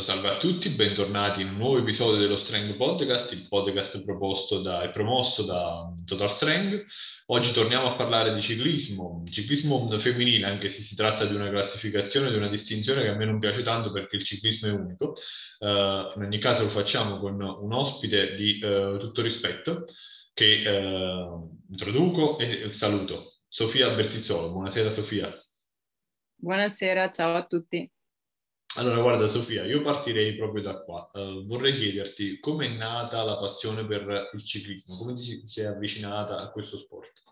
Allora, salve a tutti, bentornati in un nuovo episodio dello Strength Podcast, il podcast proposto da, e promosso da Total Strength. Oggi torniamo a parlare di ciclismo, ciclismo femminile, anche se si tratta di una classificazione, di una distinzione che a me non piace tanto perché il ciclismo è unico. Uh, in ogni caso lo facciamo con un ospite di uh, tutto rispetto che uh, introduco e saluto. Sofia Bertizzolo, buonasera Sofia. Buonasera, ciao a tutti. Allora, guarda Sofia, io partirei proprio da qua. Uh, vorrei chiederti come è nata la passione per il ciclismo, come ti sei avvicinata a questo sport?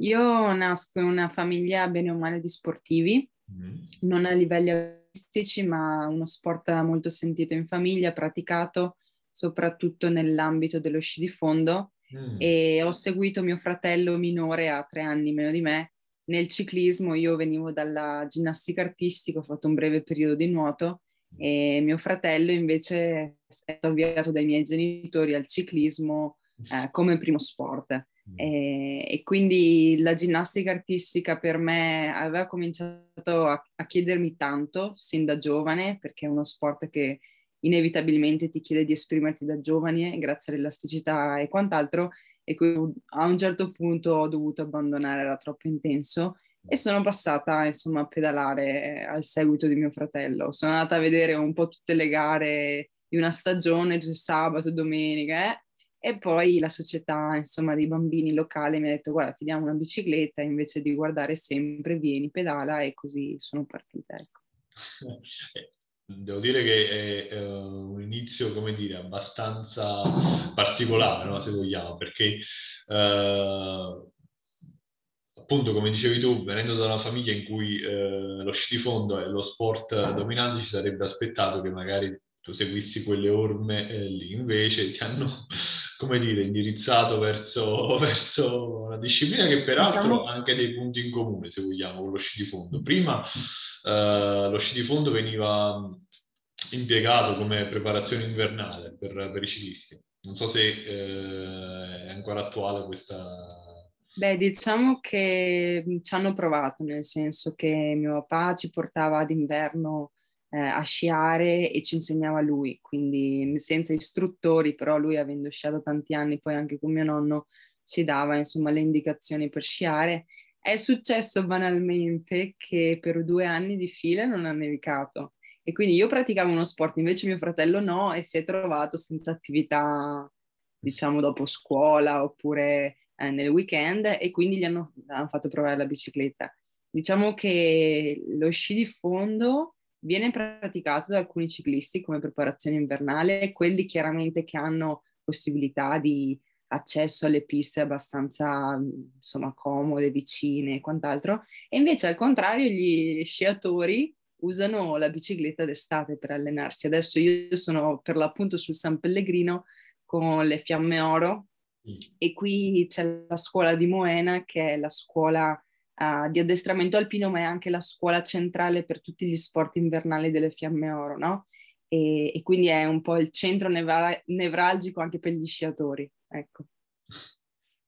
Io nasco in una famiglia bene o male di sportivi, mm. non a livelli agonistici, ma uno sport molto sentito in famiglia, praticato soprattutto nell'ambito dello sci di fondo mm. e ho seguito mio fratello minore a tre anni meno di me nel ciclismo io venivo dalla ginnastica artistica, ho fatto un breve periodo di nuoto e mio fratello invece è stato avviato dai miei genitori al ciclismo eh, come primo sport. Mm. E, e, quindi la ginnastica artistica per me aveva cominciato a, a, chiedermi tanto sin da giovane, perché è uno sport che inevitabilmente ti chiede di esprimerti da giovane grazie all'elasticità e quant'altro, e a un certo punto ho dovuto abbandonare, era troppo intenso e sono passata insomma a pedalare al seguito di mio fratello. Sono andata a vedere un po' tutte le gare di una stagione, sabato, domenica, eh? e poi la società insomma dei bambini locali mi ha detto guarda ti diamo una bicicletta invece di guardare sempre vieni pedala e così sono partita ecco. Eh, Devo dire che è uh, un inizio, come dire, abbastanza particolare, no? se vogliamo, perché uh, appunto, come dicevi tu, venendo da una famiglia in cui uh, lo sci di fondo è lo sport dominante, ci sarebbe aspettato che magari tu seguissi quelle orme eh, lì, invece ti hanno, come dire, indirizzato verso, verso una disciplina che peraltro diciamo ha anche dei punti in comune, se vogliamo, con lo sci di fondo. Prima eh, lo sci di fondo veniva impiegato come preparazione invernale per, per i ciclisti. Non so se eh, è ancora attuale questa... Beh, diciamo che ci hanno provato, nel senso che mio papà ci portava d'inverno eh, a sciare e ci insegnava lui, quindi senza istruttori, però lui avendo sciato tanti anni, poi anche con mio nonno ci dava insomma le indicazioni per sciare è successo banalmente che per due anni di fila non ha nevicato e quindi io praticavo uno sport, invece mio fratello no e si è trovato senza attività, diciamo, dopo scuola oppure eh, nel weekend e quindi gli hanno, hanno fatto provare la bicicletta. Diciamo che lo sci di fondo viene praticato da alcuni ciclisti come preparazione invernale, quelli chiaramente che hanno possibilità di accesso alle piste abbastanza insomma comode, vicine e quant'altro, e invece al contrario gli sciatori usano la bicicletta d'estate per allenarsi. Adesso io sono per l'appunto sul San Pellegrino con le Fiamme Oro mm. e qui c'è la scuola di Moena che è la scuola uh, di addestramento alpino ma è anche la scuola centrale per tutti gli sport invernali delle Fiamme Oro, no? E, e quindi è un po' il centro nevra- nevralgico anche per gli sciatori. Ecco.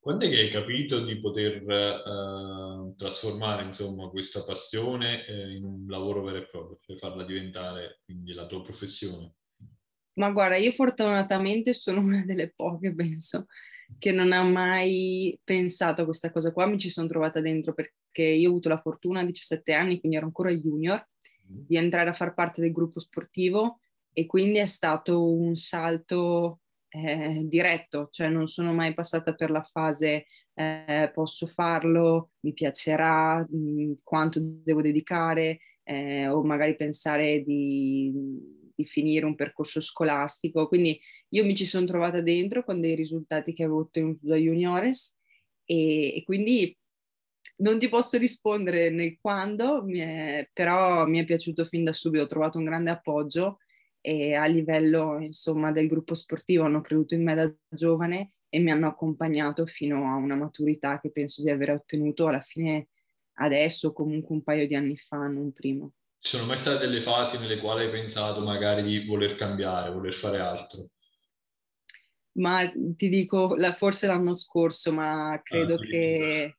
Quando è che hai capito di poter uh, trasformare insomma, questa passione eh, in un lavoro vero e proprio, cioè farla diventare quindi la tua professione? Ma guarda, io fortunatamente sono una delle poche, penso, che non ha mai pensato a questa cosa qua. Mi ci sono trovata dentro perché io ho avuto la fortuna a 17 anni, quindi ero ancora junior, mm. di entrare a far parte del gruppo sportivo e quindi è stato un salto eh, diretto, cioè non sono mai passata per la fase eh, posso farlo, mi piacerà, mh, mm, quanto devo dedicare eh, o magari pensare di, di, finire un percorso scolastico. Quindi io mi ci sono trovata dentro con dei risultati che avevo ottenuto da juniores e, e quindi non ti posso rispondere nel quando, mi è, però mi è piaciuto fin da subito, ho trovato un grande appoggio e a livello insomma del gruppo sportivo hanno creduto in me da giovane e mi hanno accompagnato fino a una maturità che penso di aver ottenuto alla fine adesso comunque un paio di anni fa, non prima. Ci sono mai state delle fasi nelle quali hai pensato magari di voler cambiare, voler fare altro? Ma ti dico, forse l'anno scorso, ma credo ah, che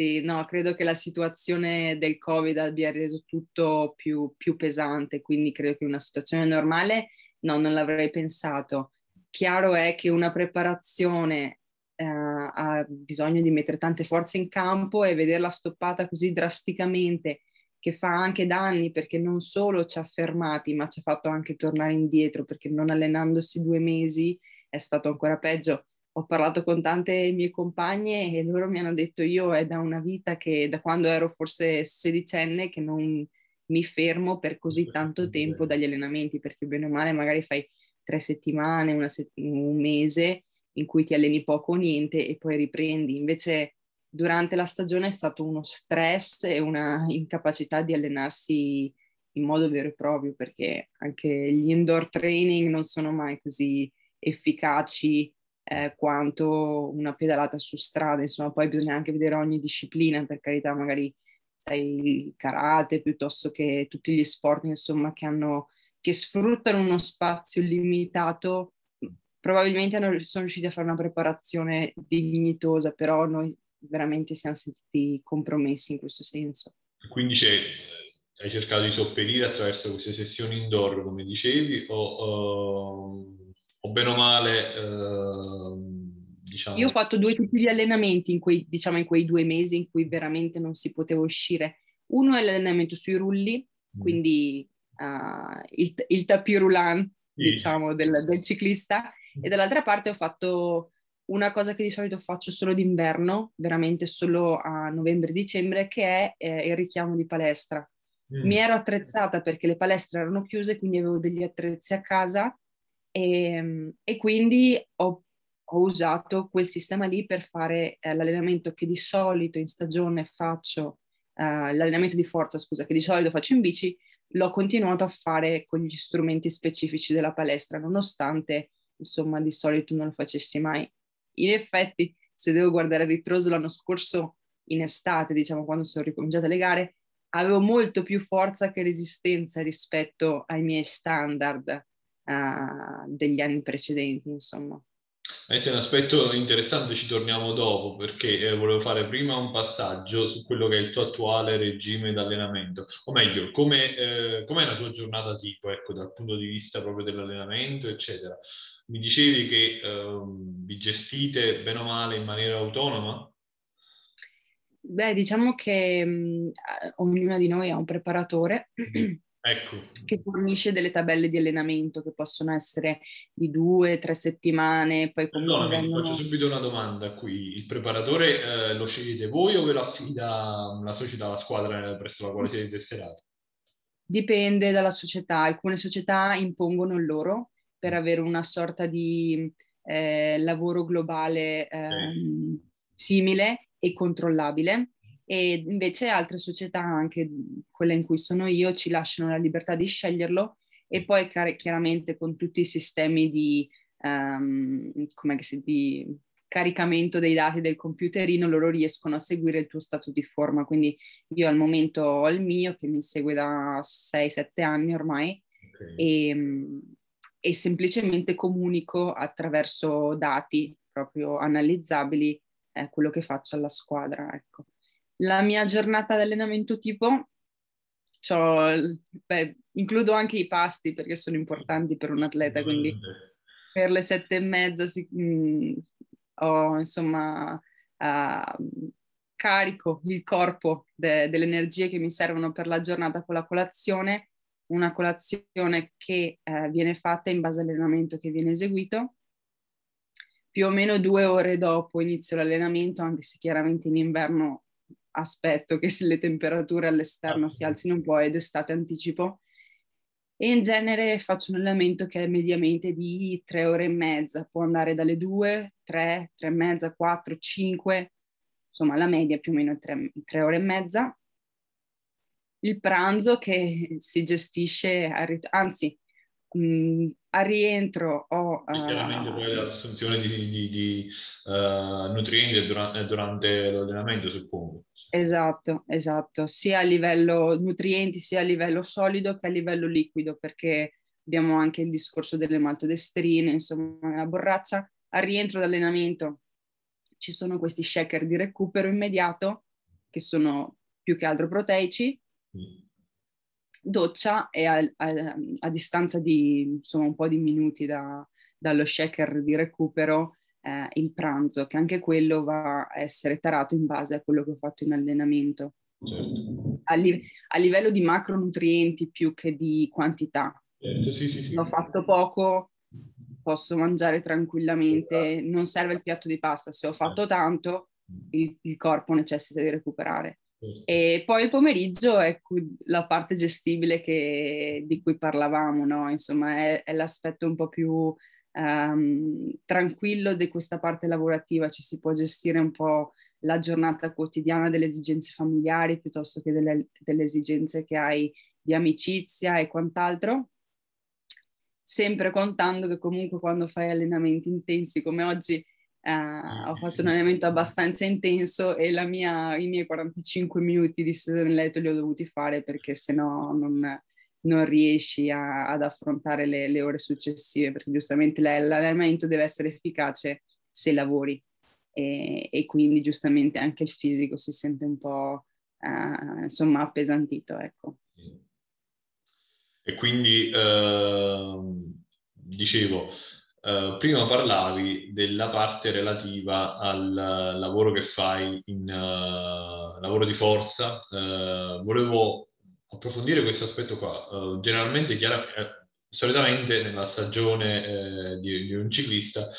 infatti, no, credo che la situazione del Covid abbia reso tutto più, più pesante, quindi credo che una situazione normale no, non l'avrei pensato. Chiaro è che una preparazione eh, ha bisogno di mettere tante forze in campo e vederla stoppata così drasticamente che fa anche danni perché non solo ci ha fermati, ma ci ha fatto anche tornare indietro perché non allenandosi due mesi è stato ancora peggio. Ho parlato con tante mie compagne e loro mi hanno detto io è da una vita che da quando ero forse sedicenne che non mi fermo per così tanto tempo dagli allenamenti perché bene o male magari fai tre settimane, set- un mese in cui ti alleni poco o niente e poi riprendi. Invece durante la stagione è stato uno stress e una incapacità di allenarsi in modo vero e proprio perché anche gli indoor training non sono mai così efficaci eh, quanto una pedalata su strada, insomma poi bisogna anche vedere ogni disciplina, per carità magari sai il karate piuttosto che tutti gli sport insomma che hanno che sfruttano uno spazio limitato probabilmente hanno, sono riusciti a fare una preparazione dignitosa, però noi veramente siamo sentiti compromessi in questo senso. Quindi hai cercato di sopperire attraverso queste sessioni indoor, come dicevi, o, o, o bene o male... Eh, diciamo... Io ho fatto due tipi di allenamenti in quei, diciamo, in quei due mesi in cui veramente non si poteva uscire. Uno è l'allenamento sui rulli, mm. quindi uh, il, il tapirulan, sì. diciamo, del, del ciclista, e dall'altra parte ho fatto una cosa che di solito faccio solo d'inverno, veramente solo a novembre-dicembre, che è eh, il richiamo di palestra. Mm. Mi ero attrezzata perché le palestre erano chiuse, quindi avevo degli attrezzi a casa e, e quindi ho, ho, usato quel sistema lì per fare eh, l'allenamento che di solito in stagione faccio, eh, l'allenamento di forza, scusa, che di solito faccio in bici, l'ho continuato a fare con gli strumenti specifici della palestra, nonostante insomma di solito non lo facessi mai in effetti, se devo guardare a ritroso l'anno scorso, in estate, diciamo, quando sono ricominciate le gare, avevo molto più forza che resistenza rispetto ai miei standard uh, degli anni precedenti, insomma. Questo è un aspetto interessante, ci torniamo dopo perché eh, volevo fare prima un passaggio su quello che è il tuo attuale regime di allenamento, o meglio, come, eh, com'è la tua giornata tipo, ecco, dal punto di vista proprio dell'allenamento, eccetera. Mi dicevi che eh, vi gestite bene o male in maniera autonoma? Beh, diciamo che mh, mm, ognuna di noi ha un preparatore. Ecco. Che fornisce delle tabelle di allenamento che possono essere di due, tre settimane. Poi comunque Perdonami, vengono... faccio subito una domanda qui. Il preparatore eh, lo scegliete voi o ve lo affida la società, la squadra presso la quale siete tesserati? Dipende dalla società. Alcune società impongono il loro per avere una sorta di eh, lavoro globale eh, simile e controllabile e invece altre società, anche quelle in cui sono io, ci lasciano la libertà di sceglierlo e poi chiaramente con tutti i sistemi di, um, si, di caricamento dei dati del computerino loro riescono a seguire il tuo stato di forma. Quindi io al momento ho il mio che mi segue da 6-7 anni ormai okay. e, e semplicemente comunico attraverso dati proprio analizzabili eh, quello che faccio alla squadra. Ecco la mia giornata di allenamento tipo, beh, includo anche i pasti perché sono importanti per un atleta, quindi per le sette e mezza si, mh, mm, ho insomma uh, carico il corpo de- delle energie che mi servono per la giornata con la colazione, una colazione che eh, viene fatta in base all'allenamento che viene eseguito. Più o meno due ore dopo inizio l'allenamento, anche se chiaramente in inverno aspetto che le temperature all'esterno si alzino un po' ed estate anticipo. E in genere faccio un allenamento che è mediamente di tre ore e mezza, può andare dalle due, tre, tre e mezza, quattro, cinque, insomma la media più o meno tre, tre ore e mezza. Il pranzo che si gestisce, anzi mh, a rientro ho... Uh, chiaramente poi l'assunzione di, di, di uh, nutrienti durante, durante l'allenamento, suppongo. Esatto, esatto, sia a livello nutrienti, sia a livello solido che a livello liquido, perché abbiamo anche il discorso delle maltodestrine, insomma, la borraccia. Al rientro d'allenamento ci sono questi shaker di recupero immediato che sono più che altro proteici, doccia e a, a, a distanza di insomma un po' di minuti da, dallo shaker di recupero eh, il pranzo, che anche quello va a essere tarato in base a quello che ho fatto in allenamento. Certo. A, li- a, livello di macronutrienti più che di quantità. Certo, sì, sì, Se ho fatto poco, posso mangiare tranquillamente, non serve il piatto di pasta. Se ho fatto certo. tanto, il, il corpo necessita di recuperare. Certo. E poi il pomeriggio è la parte gestibile che, di cui parlavamo, no? Insomma, è, è l'aspetto un po' più um, tranquillo di questa parte lavorativa, ci si può gestire un po' la giornata quotidiana delle esigenze familiari piuttosto che delle, delle esigenze che hai di amicizia e quant'altro, sempre contando che comunque quando fai allenamenti intensi come oggi Uh, ho fatto un allenamento abbastanza intenso e mia, i miei 45 minuti di stesa nel letto li ho dovuti fare perché sennò non, non riesci a, ad affrontare le, le, ore successive, perché giustamente l'allenamento deve essere efficace se lavori e, e, quindi giustamente anche il fisico si sente un po' uh, insomma appesantito. Ecco. E quindi uh, dicevo, uh, prima parlavi della parte relativa al lavoro che fai in lavoro di forza. volevo approfondire questo aspetto qua. Uh, generalmente, chiara, eh, solitamente nella stagione eh, di, di, un ciclista,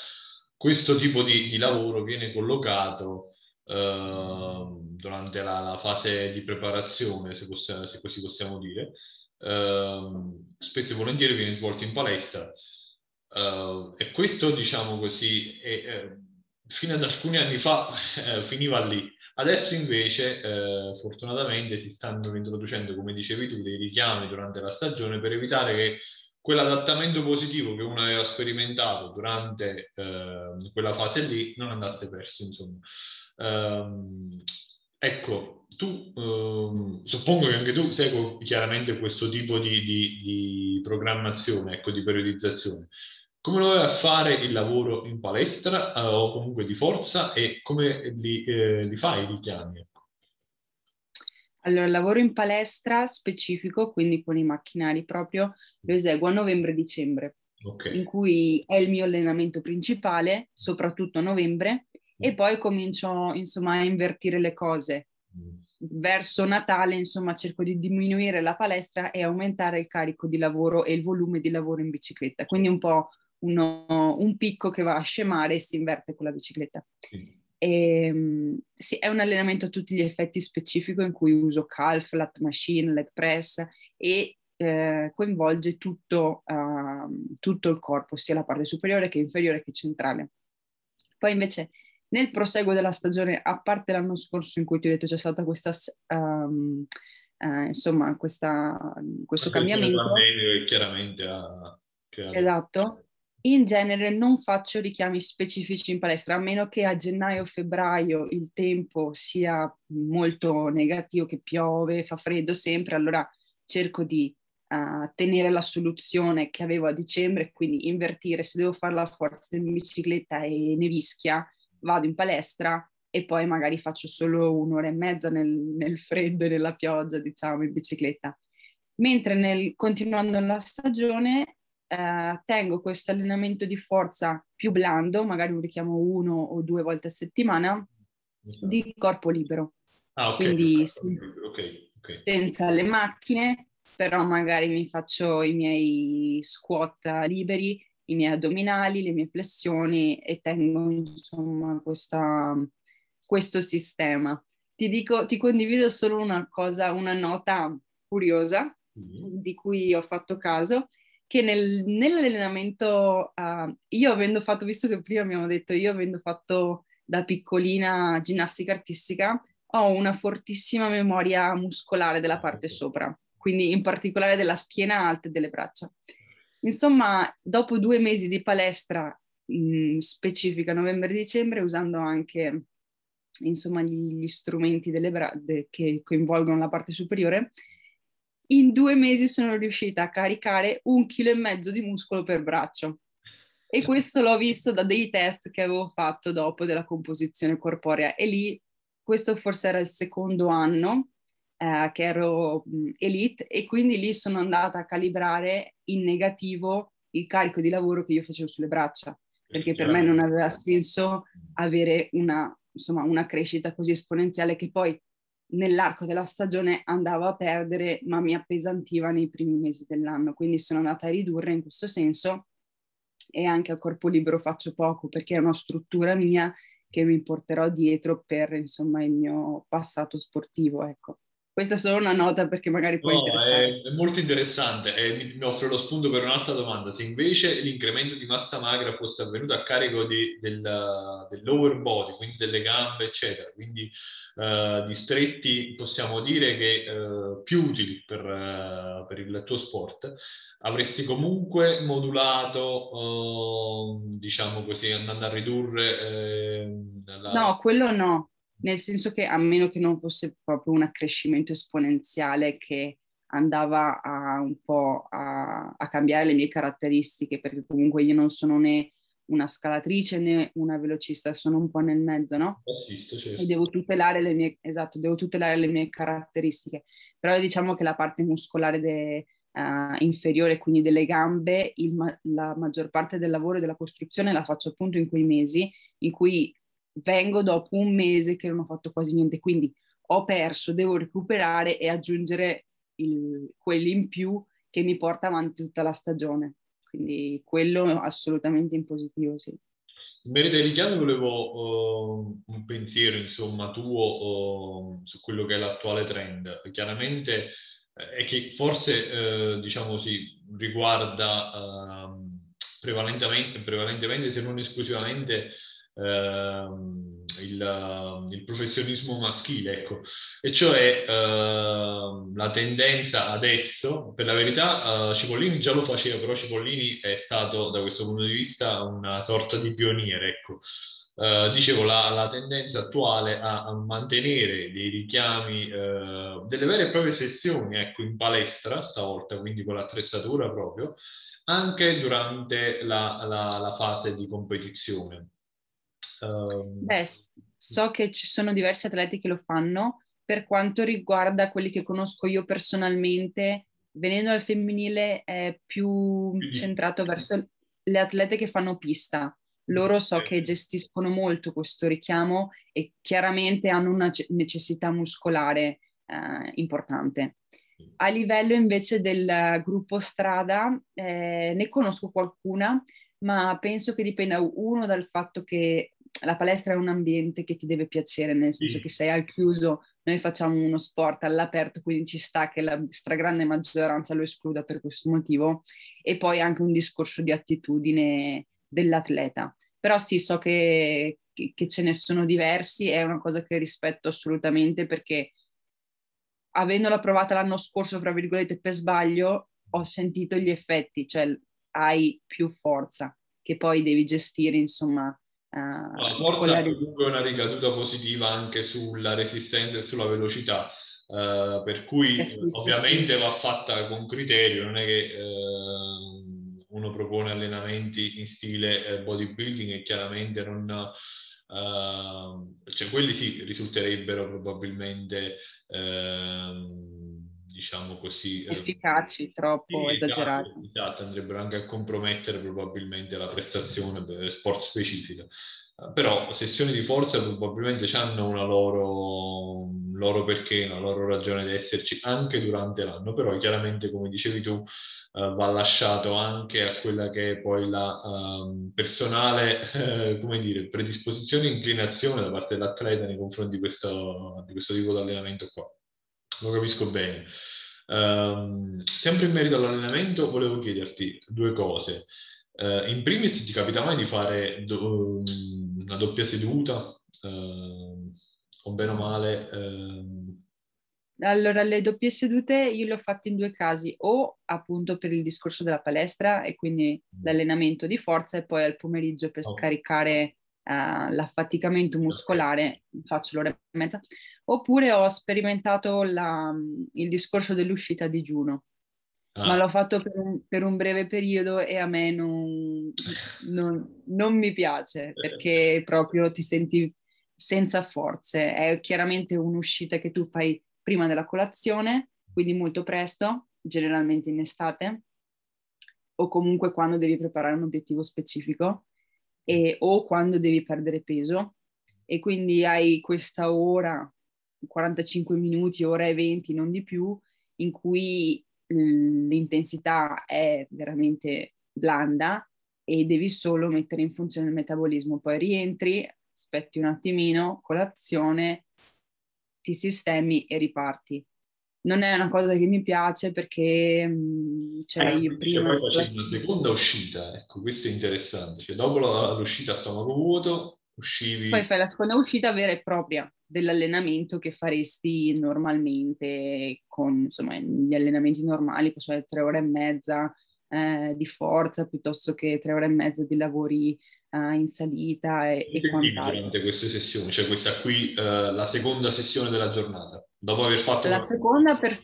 questo tipo di, di lavoro viene collocato uh, durante la, la, fase di preparazione, se, possiamo, se così possiamo dire. Uh, spesso e volentieri viene svolto in palestra. e questo, diciamo così, è, fino ad alcuni anni fa finiva lì Adesso invece, eh, fortunatamente, si stanno introducendo, come dicevi tu, dei richiami durante la stagione per evitare che quell'adattamento positivo che uno aveva sperimentato durante eh, quella fase lì non andasse perso, insomma. Um, ecco, tu um, suppongo che anche tu segui chiaramente questo tipo di, di, di programmazione, ecco, di periodizzazione come lo vai a fare il lavoro in palestra eh, o comunque di forza e come li, eh, li fai i richiami? Ecco. Allora, il lavoro in palestra specifico, quindi con i macchinari proprio, lo eseguo a novembre-dicembre, okay. in cui è il mio allenamento principale, soprattutto a novembre, mm. e poi comincio insomma a invertire le cose. Mm. Verso Natale, insomma, cerco di diminuire la palestra e aumentare il carico di lavoro e il volume di lavoro in bicicletta. Quindi un po' uno, un picco che va a scemare e si inverte con la bicicletta. Sì. E, ehm, sì, è un allenamento a tutti gli effetti specifico in cui uso calf, lat machine, leg press e eh, coinvolge tutto, uh, tutto, il corpo, sia la parte superiore che inferiore che centrale. Poi invece nel proseguo della stagione, a parte l'anno scorso in cui ti ho detto c'è stata questa... Um, uh, insomma, questa, questo cambiamento. Chiaramente ha creato. Esatto, in genere non faccio richiami specifici in palestra, a meno che a gennaio-febbraio il tempo sia molto negativo, che piove, fa freddo sempre, allora cerco di uh, tenere la soluzione che avevo a dicembre, quindi invertire, se devo fare la forza in bicicletta e nevischia, vado in palestra e poi magari faccio solo un'ora e mezza nel, nel freddo e nella pioggia, diciamo, in bicicletta. Mentre nel, continuando la stagione eh, tengo questo allenamento di forza più blando, magari un richiamo uno o due volte a settimana, esatto. di corpo libero. Ah, okay. Quindi sen- okay, okay. senza le macchine, però magari mi faccio i miei squat liberi, i miei addominali, le mie flessioni e tengo insomma questa, questo sistema. Ti dico, ti condivido solo una cosa, una nota curiosa mm-hmm. di cui ho fatto caso che nel, nell'allenamento, uh, io avendo fatto, visto che prima abbiamo detto, io avendo fatto da piccolina ginnastica artistica, ho una fortissima memoria muscolare della parte sopra, quindi in particolare della schiena alta e delle braccia. Insomma, dopo due mesi di palestra mh, specifica, novembre-dicembre, usando anche insomma, gli, gli strumenti delle bra- de- che coinvolgono la parte superiore, in due mesi sono riuscita a caricare un chilo e mezzo di muscolo per braccio. E questo l'ho visto da dei test che avevo fatto dopo della composizione corporea. E lì questo forse era il secondo anno eh, che ero mh, elite e quindi lì sono andata a calibrare in negativo il carico di lavoro che io facevo sulle braccia, perché per me non aveva senso avere una, insomma, una crescita così esponenziale che poi nell'arco della stagione andavo a perdere, ma mi appesantiva nei primi mesi dell'anno. Quindi sono andata a ridurre in questo senso e anche a corpo libero faccio poco perché è una struttura mia che mi porterò dietro per insomma il mio passato sportivo, ecco. Questa è solo una nota perché magari può no, interessare. È, è, molto interessante e mi offre lo spunto per un'altra domanda. Se invece l'incremento di massa magra fosse avvenuto a carico di, del, del, lower body, quindi delle gambe, eccetera, quindi uh, di stretti, possiamo dire che uh, più utili per, uh, per, il tuo sport, avresti comunque modulato, uh, diciamo così, andando a ridurre... Ehm, la... No, quello no nel senso che a meno che non fosse proprio un accrescimento esponenziale che andava a un po' a, a, cambiare le mie caratteristiche, perché comunque io non sono né una scalatrice né una velocista, sono un po' nel mezzo, no? Assisto, certo. E devo tutelare le mie, esatto, devo tutelare le mie caratteristiche. Però diciamo che la parte muscolare de, uh, inferiore, quindi delle gambe, il, la maggior parte del lavoro e della costruzione la faccio appunto in quei mesi in cui vengo dopo un mese che non ho fatto quasi niente, quindi ho perso, devo recuperare e aggiungere il, quelli in più che mi porta avanti tutta la stagione. Quindi quello assolutamente in positivo, sì. In merito ai richiami volevo uh, un pensiero, insomma, tuo uh, su quello che è l'attuale trend. Chiaramente eh, è che forse, uh, diciamo così, riguarda ehm, prevalentemente, prevalentemente, se non esclusivamente, Uh, il, il, professionismo maschile, ecco, e cioè uh, la tendenza adesso, per la verità uh, Cipollini già lo faceva, però Cipollini è stato da questo punto di vista una sorta di pioniere, ecco. Uh, dicevo, la, la, tendenza attuale a, a, mantenere dei richiami, uh, delle vere e proprie sessioni, ecco, in palestra stavolta, quindi con l'attrezzatura proprio, anche durante la, la, la fase di competizione. Um... Beh, so che ci sono diversi atleti che lo fanno. Per quanto riguarda quelli che conosco io personalmente, venendo al femminile è più centrato verso le atlete che fanno pista. Loro so che gestiscono molto questo richiamo e chiaramente hanno una necessità muscolare eh, importante. A livello invece del gruppo strada, eh, ne conosco qualcuna, ma penso che dipenda uno dal fatto che la palestra è un ambiente che ti deve piacere, nel senso sì. che sei al chiuso, noi facciamo uno sport all'aperto, quindi ci sta che la stragrande maggioranza lo escluda per questo motivo, e poi anche un discorso di attitudine dell'atleta. Però sì, so che, che, ce ne sono diversi, è una cosa che rispetto assolutamente perché avendola provata l'anno scorso, fra virgolette, per sbaglio, ho sentito gli effetti, cioè hai più forza che poi devi gestire, insomma, la forza ha comunque una ricaduta positiva anche sulla resistenza e sulla velocità, uh, per cui eh sì, ovviamente sì. va fatta con criterio, non è che uh, uno propone allenamenti in stile bodybuilding e chiaramente non... cioè quelli sì risulterebbero probabilmente ehm, diciamo così efficaci, troppo sì, esatto, esagerati. Esatto, andrebbero anche a compromettere probabilmente la prestazione sport specifica. Però sessioni di forza probabilmente hanno una loro, un loro perché, una loro ragione di esserci anche durante l'anno, però chiaramente come dicevi tu uh, va lasciato anche a quella che è poi la um, personale, eh, come dire, predisposizione e inclinazione da parte dell'atleta nei confronti di questo, di questo tipo di allenamento qua. Lo capisco bene. Um, sempre in merito all'allenamento, volevo chiederti due cose. Uh, in primis, ti capita mai di fare do, una doppia seduta? Uh, o bene o male? Uh... Allora, le doppie sedute io le ho fatte in due casi, o appunto per il discorso della palestra e quindi mm. l'allenamento di forza e poi al pomeriggio per oh. scaricare uh, l'affaticamento muscolare, faccio l'ora e mezza, oppure ho sperimentato la, il discorso dell'uscita a digiuno. Ah. Ma l'ho fatto per un, per un, breve periodo e a me non, non, non mi piace perché proprio ti senti senza forze. È chiaramente un'uscita che tu fai prima della colazione, quindi molto presto, generalmente in estate, o comunque quando devi preparare un obiettivo specifico e, o quando devi perdere peso. E quindi hai questa ora, 45 minuti, ora e 20, non di più, in cui l'intensità è veramente blanda e devi solo mettere in funzione il metabolismo. Poi rientri, aspetti un attimino, colazione, ti sistemi e riparti. Non è una cosa che mi piace perché mh, cioè eh, io prima... Poi facevi una seconda uscita, ecco, questo è interessante. Cioè, dopo l'uscita a stomaco vuoto, uscivi... Poi fai la seconda uscita vera e propria dell'allenamento che faresti normalmente con, insomma, gli allenamenti normali, possono essere tre ore e mezza eh, di forza piuttosto che tre ore e mezza di lavori uh, in salita e, e quant'altro. durante queste sessioni? Cioè questa qui, uh, la seconda sessione della giornata, dopo aver fatto... La seconda per,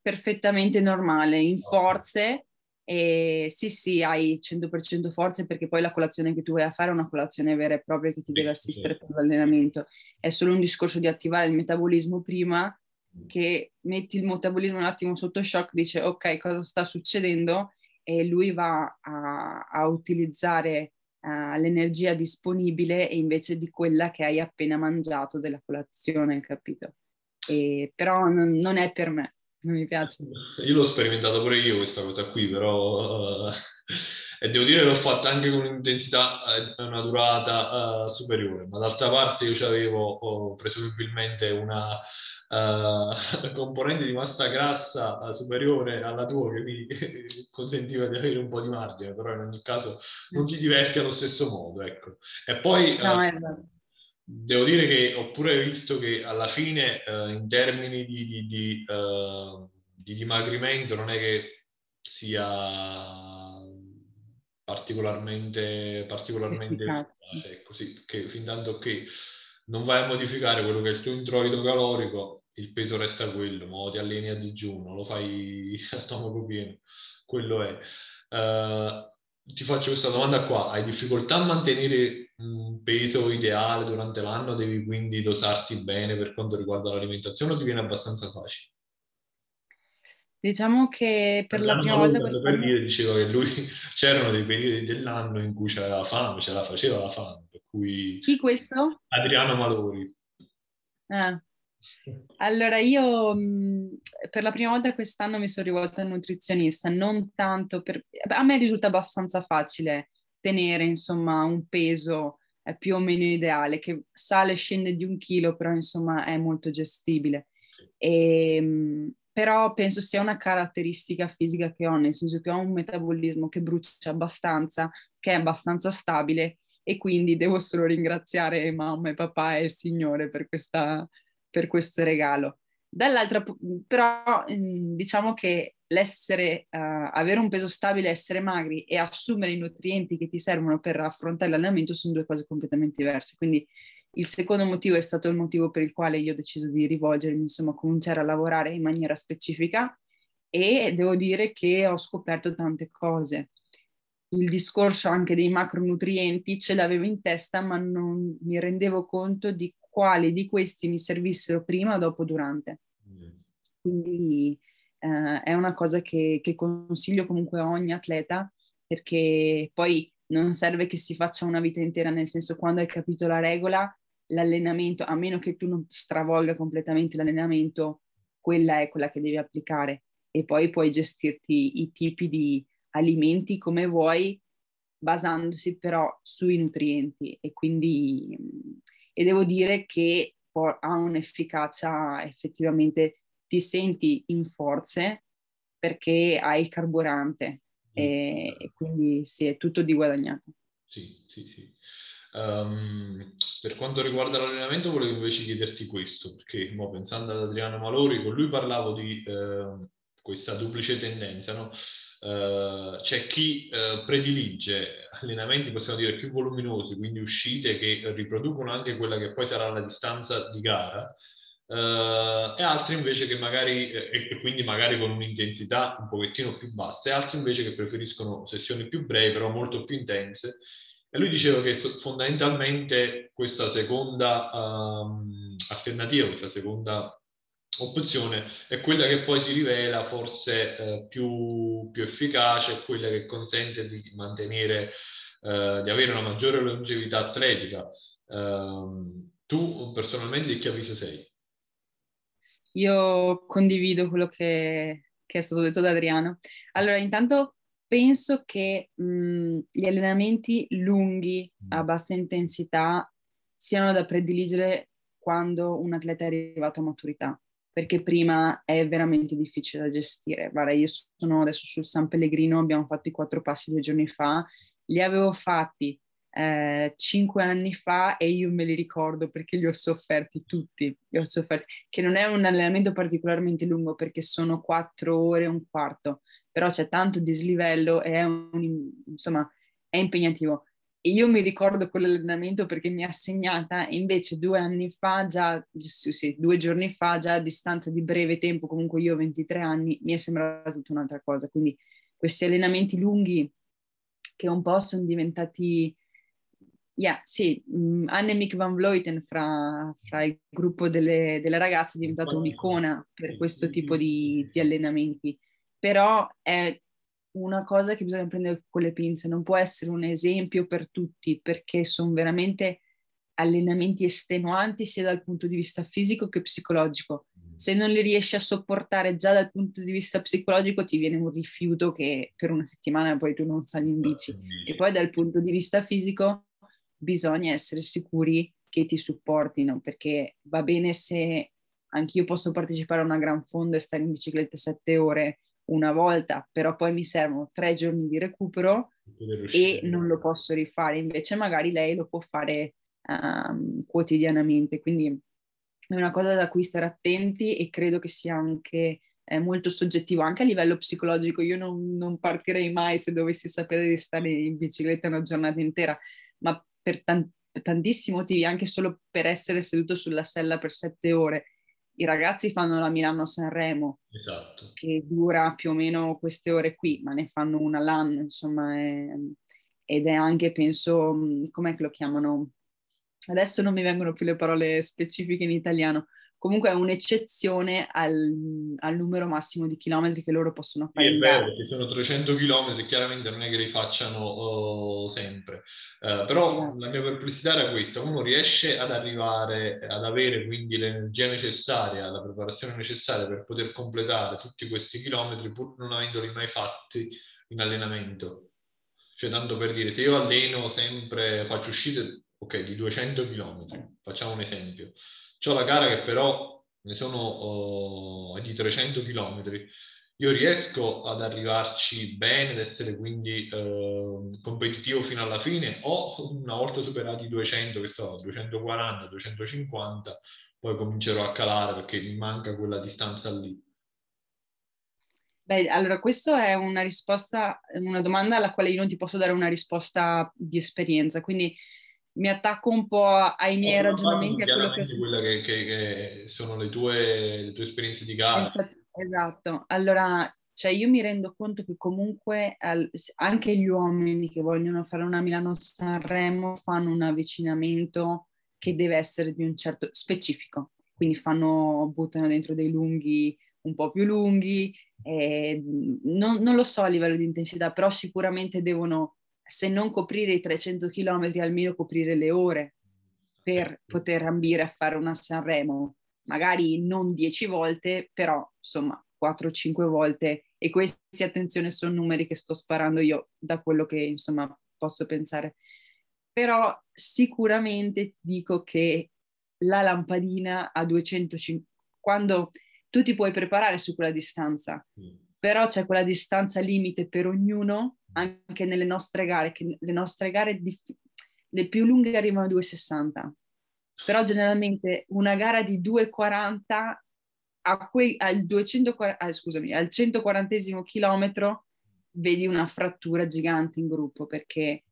perfettamente normale, in forze, e sì sì, hai 100% forze perché poi la colazione che tu vai a fare è una colazione vera e propria che ti deve assistere per l'allenamento. È solo un discorso di attivare il metabolismo prima che metti il metabolismo un attimo sotto shock, dice ok cosa sta succedendo e lui va a, a utilizzare uh, l'energia disponibile invece di quella che hai appena mangiato della colazione, capito? E, però non, non, è per me, non mi piace. Io l'ho sperimentato pure io questa cosa qui, però... Uh, e devo dire che l'ho fatta anche con un'intensità e una durata uh, superiore, ma d'altra parte io avevo oh, presumibilmente una uh, componente di massa grassa superiore alla tua che mi consentiva di avere un po' di margine, però in ogni caso non ti diverti allo stesso modo, ecco. E poi no, uh, devo dire che ho pure visto che alla fine in termini di, di, di, di dimagrimento non è che sia particolarmente, particolarmente efficace, così che fin tanto che non vai a modificare quello che è il tuo introito calorico, il peso resta quello, ma ti alleni a digiuno, lo fai a stomaco pieno, quello è. Uh, ti faccio questa domanda qua, hai difficoltà a mantenere un peso ideale durante l'anno, devi quindi dosarti bene per quanto riguarda l'alimentazione o ti viene abbastanza facile? Diciamo che per la prima volta quest'anno... Per dire, diceva che lui c'erano dei periodi dell'anno in cui c'era la fame, ce la faceva la fame, per cui... Chi questo? Adriano Malori. Ah. Allora io mh, per la prima volta quest'anno mi sono rivolta al nutrizionista, non tanto per... A me risulta abbastanza facile tenere insomma un peso più o meno ideale, che sale e scende di un chilo, però insomma è molto gestibile. E, mh, però penso sia una caratteristica fisica che ho, nel senso che ho un metabolismo che brucia abbastanza, che è abbastanza stabile e quindi devo solo ringraziare mamma e papà e il Signore per, questa, per questo regalo. Dall'altra, però, diciamo che l'essere, uh, avere un peso stabile, essere magri e assumere i nutrienti che ti servono per affrontare l'allenamento sono due cose completamente diverse. Quindi il secondo motivo è stato il motivo per il quale io ho deciso di rivolgermi, insomma, cominciare a lavorare in maniera specifica e devo dire che ho scoperto tante cose. Il discorso anche dei macronutrienti ce l'avevo in testa, ma non mi rendevo conto di quali di questi mi servissero prima, dopo, durante. Quindi eh, è una cosa che, che consiglio comunque a ogni atleta perché poi non serve che si faccia una vita intera, nel senso quando hai capito la regola l'allenamento, a meno che tu non stravolga completamente l'allenamento, quella è quella che devi applicare. E poi puoi gestirti i tipi di alimenti come vuoi, basandosi però sui nutrienti. E quindi e devo dire che ha un'efficacia effettivamente ti senti in forze perché hai il carburante e, e quindi sì, è tutto di guadagnato. Sì, sì, sì. Um, per quanto riguarda l'allenamento, volevo invece chiederti questo, perché mo, pensando ad Adriano Malori, con lui parlavo di eh, questa duplice tendenza, no? Uh, c'è chi uh, predilige allenamenti, possiamo dire, più voluminosi, quindi uscite che riproducono anche quella che poi sarà la distanza di gara, uh, e altri invece che magari, e quindi magari con un'intensità un pochettino più bassa, e altri invece che preferiscono sessioni più brevi, però molto più intense, E lui diceva che fondamentalmente questa seconda um, alternativa, questa seconda opzione è quella che poi si rivela forse eh, più, più, efficace, quella che consente di mantenere, eh, di avere una maggiore longevità atletica. Uh, tu personalmente di che avviso sei? Io condivido quello che, che, è stato detto da Adriano. Allora, intanto penso che mh, gli allenamenti lunghi a mm. bassa intensità siano da prediligere quando un atleta è arrivato a maturità, perché prima è veramente difficile da gestire. Guarda, io sono adesso sul San Pellegrino, abbiamo fatto i quattro passi due giorni fa, li avevo fatti eh, cinque anni fa e io me li ricordo perché li ho sofferti tutti, li ho sofferti, che non è un allenamento particolarmente lungo perché sono quattro ore e un quarto, però c'è tanto dislivello e è, un, insomma, è impegnativo. E io mi ricordo quell'allenamento perché mi ha segnata, invece due anni fa, già, sì, due giorni fa, già a distanza di breve tempo, comunque io ho 23 anni, mi è sembrata tutta un'altra cosa. Quindi questi allenamenti lunghi che un po' sono diventati, yeah, sì, um, Annemiek van Vleuten fra, fra il gruppo delle, delle, ragazze è diventata un'icona per questo tipo di, di allenamenti, però è una cosa che bisogna prendere con le pinze, non può essere un esempio per tutti perché sono veramente allenamenti estenuanti sia dal punto di vista fisico che psicologico. Mm. Se non li riesci a sopportare già dal punto di vista psicologico ti viene un rifiuto che per una settimana poi tu non sali in bici. E poi dal punto di vista fisico bisogna essere sicuri che ti supportino perché va bene se anch'io posso partecipare a una gran fondo e stare in bicicletta sette ore una volta, però poi mi servono tre giorni di recupero e non lo posso rifare. Invece magari lei lo può fare um, quotidianamente. Quindi è una cosa da cui stare attenti e credo che sia anche eh, molto soggettivo, anche a livello psicologico. Io non, non, partirei mai se dovessi sapere di stare in bicicletta una giornata intera, ma per, tan- tantissimi motivi, anche solo per essere seduto sulla sella per sette ore i ragazzi fanno la Milano-Sanremo, esatto. che dura più o meno queste ore qui, ma ne fanno una l'anno, insomma, è, ed è anche, penso, com'è che lo chiamano? Adesso non mi vengono più le parole specifiche in italiano, comunque è un'eccezione al, al, numero massimo di chilometri che loro possono fare. Sì, è vero, che sono 300 chilometri, chiaramente non è che li facciano oh, sempre, uh, però la mia perplessità era questa, uno riesce ad arrivare, ad avere quindi l'energia necessaria, la preparazione necessaria per poter completare tutti questi chilometri pur non avendoli mai fatti in allenamento. Cioè, tanto per dire, se io alleno sempre, faccio uscite, ok, di 200 chilometri, facciamo un esempio, C'ho la gara che però ne sono oh, di 300 km. Io riesco ad arrivarci bene, ad essere quindi eh, competitivo fino alla fine o una volta superati i 200, che so, 240, 250, poi comincerò a calare perché mi manca quella distanza lì. Beh, allora questa è una risposta, una domanda alla quale io non ti posso dare una risposta di esperienza, quindi mi attacco un po' ai miei ragionamenti. A quello che ho quelle che, che, che, sono le tue, le tue esperienze di gara. Esatto, allora cioè io mi rendo conto che comunque anche gli uomini che vogliono fare una Milano-Sanremo fanno un avvicinamento che deve essere di un certo specifico, quindi fanno, buttano dentro dei lunghi un po' più lunghi, non, non lo so a livello di intensità, però sicuramente devono se non coprire i 300 km, almeno coprire le ore per poter ambire a fare una Sanremo, magari non 10 volte, però insomma 4-5 volte. E questi, attenzione, sono numeri che sto sparando io da quello che insomma posso pensare. Però sicuramente ti dico che la lampadina a 250, quando tu ti puoi preparare su quella distanza, però c'è quella distanza limite per ognuno anche nelle nostre gare, che le nostre gare dif- le più lunghe arrivano a 2,60, però generalmente una gara di 2,40 a quei, al, 240, ah, scusami, al 140 chilometro vedi una frattura gigante in gruppo perché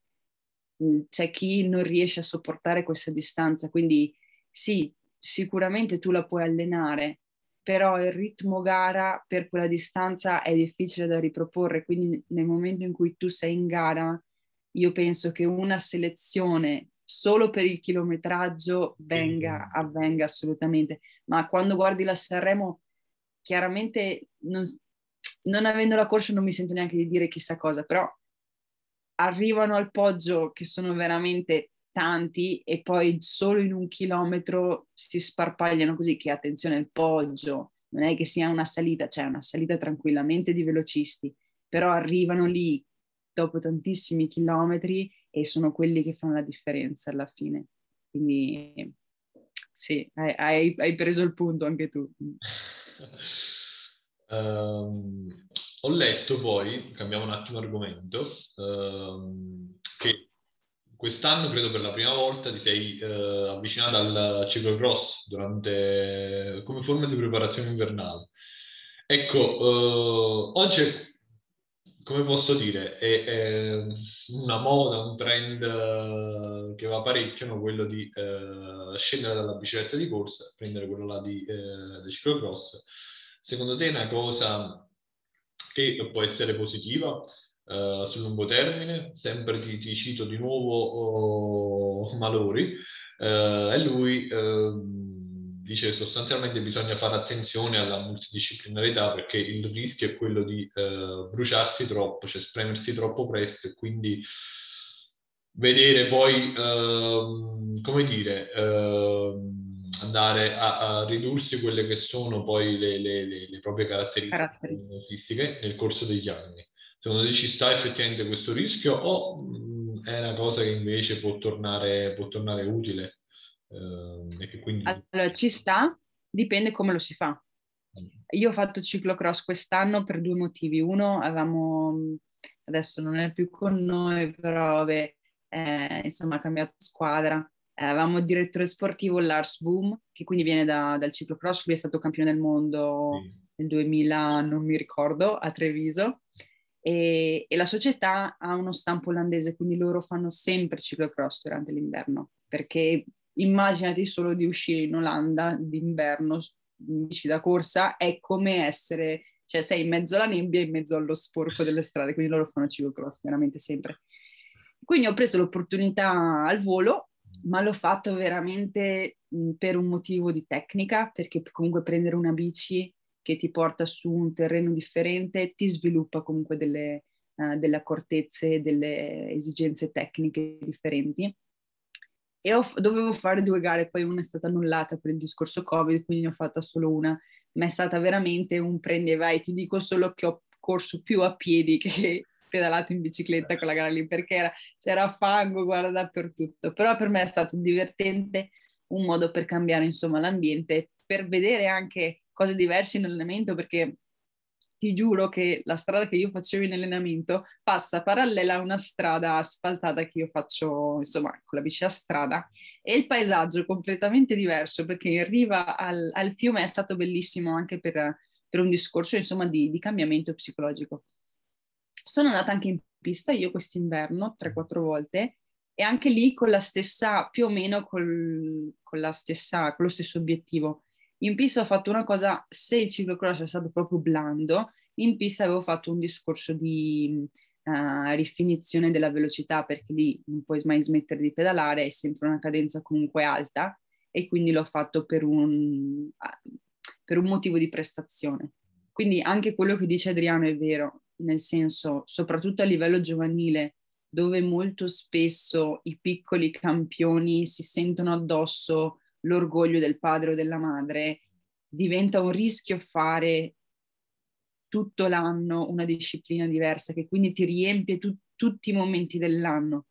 mm, c'è chi non riesce a sopportare questa distanza, quindi sì, sicuramente tu la puoi allenare, però il ritmo gara per quella distanza è difficile da riproporre, quindi nel momento in cui tu sei in gara io penso che una selezione solo per il chilometraggio venga, avvenga assolutamente, ma quando guardi la Sanremo, chiaramente non, non avendo la corsa non mi sento neanche di dire chissà cosa, però arrivano al poggio che sono veramente tanti e poi solo in un chilometro si sparpagliano così che attenzione il poggio, non è che sia una salita, cioè una salita tranquillamente di velocisti, però arrivano lì dopo tantissimi chilometri e sono quelli che fanno la differenza alla fine. Quindi sì, hai, hai preso il punto anche tu. Um, ho letto poi, cambiamo un attimo argomento, um, che quest'anno credo per la prima volta ti sei uh, avvicinata al ciclocross durante, come forma di preparazione invernale. Ecco, uh, oggi come posso dire, è, è, una moda, un trend uh, che va parecchio, no? quello di uh, scendere dalla bicicletta di corsa, prendere quello là di, uh, di ciclocross Secondo te è una cosa che può essere positiva uh, sul lungo termine? Sempre ti, ti cito di nuovo oh, Malori, uh, e lui uh, dice sostanzialmente bisogna fare attenzione alla multidisciplinarità perché il rischio è quello di bruciarsi troppo, cioè spremersi troppo presto e quindi vedere poi, ehm, come dire, ehm, andare a, a, ridursi quelle che sono poi le, le, le, le proprie caratteristiche nel corso degli anni. Secondo te ci sta effettivamente questo rischio o mh, è una cosa che invece può tornare, può tornare utile? Eh, quindi... Allora, ci sta, dipende come lo si fa. Mm. Io ho fatto ciclocross quest'anno per due motivi. Uno, avevamo, adesso non è più con noi, però vabbè, eh, insomma ha cambiato squadra eh, avevamo il direttore sportivo Lars Boom, che quindi viene da, dal ciclocross, lui è stato campione del mondo sì. nel 2000, non mi ricordo, a Treviso. E, e, la società ha uno stampo olandese, quindi loro fanno sempre ciclocross durante l'inverno, perché immaginati solo di uscire in Olanda d'inverno in bici da corsa, è come essere, cioè sei in mezzo alla nebbia e in mezzo allo sporco delle strade, quindi loro fanno ciclocross veramente sempre. Quindi ho preso l'opportunità al volo ma l'ho fatto veramente per un motivo di tecnica, perché comunque prendere una bici che ti porta su un terreno differente ti sviluppa comunque delle, uh, delle accortezze, delle esigenze tecniche differenti. E ho, dovevo fare due gare, poi una è stata annullata per il discorso Covid, quindi ne ho fatta solo una, ma è stata veramente un prendi e vai. Ti dico solo che ho corso più a piedi che pedalato in bicicletta con la gara lì perché era, c'era fango, guarda, dappertutto. Però per me è stato divertente, un modo per cambiare insomma l'ambiente, per vedere anche cose diverse in allenamento perché ti giuro che la strada che io facevo in allenamento passa parallela a una strada asfaltata che io faccio, insomma, con la bici a strada e il paesaggio è completamente diverso perché in riva al, al fiume è stato bellissimo anche per, per un discorso, insomma, di, di cambiamento psicologico. Sono andata anche in pista io quest'inverno 3-4 volte e anche lì con la stessa, più o meno col, con, la stessa, con lo stesso obiettivo. In pista ho fatto una cosa, se il ciclocross è stato proprio blando, in pista avevo fatto un discorso di uh, rifinizione della velocità perché lì non puoi mai smettere di pedalare, è sempre una cadenza comunque alta e quindi l'ho fatto per un, uh, per un motivo di prestazione. Quindi anche quello che dice Adriano è vero, nel senso, soprattutto a livello giovanile, dove molto spesso i piccoli campioni si sentono addosso l'orgoglio del padre o della madre, diventa un rischio fare tutto l'anno una disciplina diversa che quindi ti riempie tu- tutti i momenti dell'anno.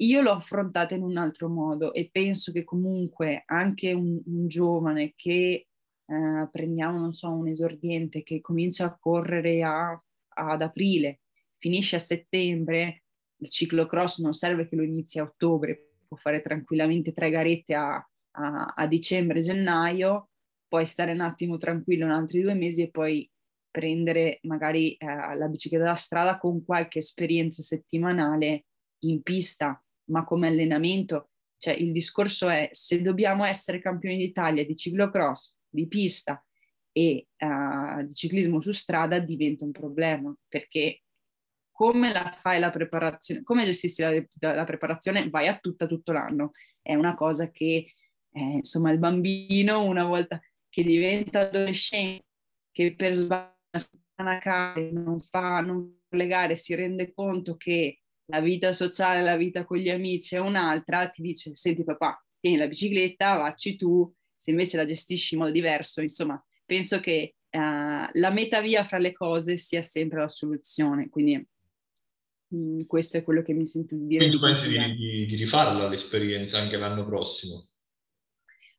Io l'ho affrontata in un altro modo e penso che comunque anche un, un giovane che eh, prendiamo, non so, un esordiente che comincia a correre a ad aprile, finisce a settembre, il ciclocross non serve che lo inizi a ottobre, può fare tranquillamente tre garette a, a, a dicembre, gennaio, puoi stare un attimo tranquillo in altri due mesi e poi prendere magari eh, la bicicletta da strada con qualche esperienza settimanale in pista, ma come allenamento. Cioè il discorso è se dobbiamo essere campioni d'Italia di ciclocross, di pista e uh, di ciclismo su strada diventa un problema perché come la fai la preparazione, come gestisci la, la preparazione, vai a tutta tutto l'anno. È una cosa che, eh, insomma, il bambino una volta che diventa adolescente, che per sbaglio non fa, non fa le gare, si rende conto che la vita sociale, la vita con gli amici è un'altra, ti dice, senti papà, tieni la bicicletta, vacci tu, se invece la gestisci in modo diverso, insomma, penso che uh, la metavia fra le cose sia sempre la soluzione, quindi mh, mm, questo è quello che mi sento di dire. Quindi tu pensi di, di, di rifarla l'esperienza anche l'anno prossimo?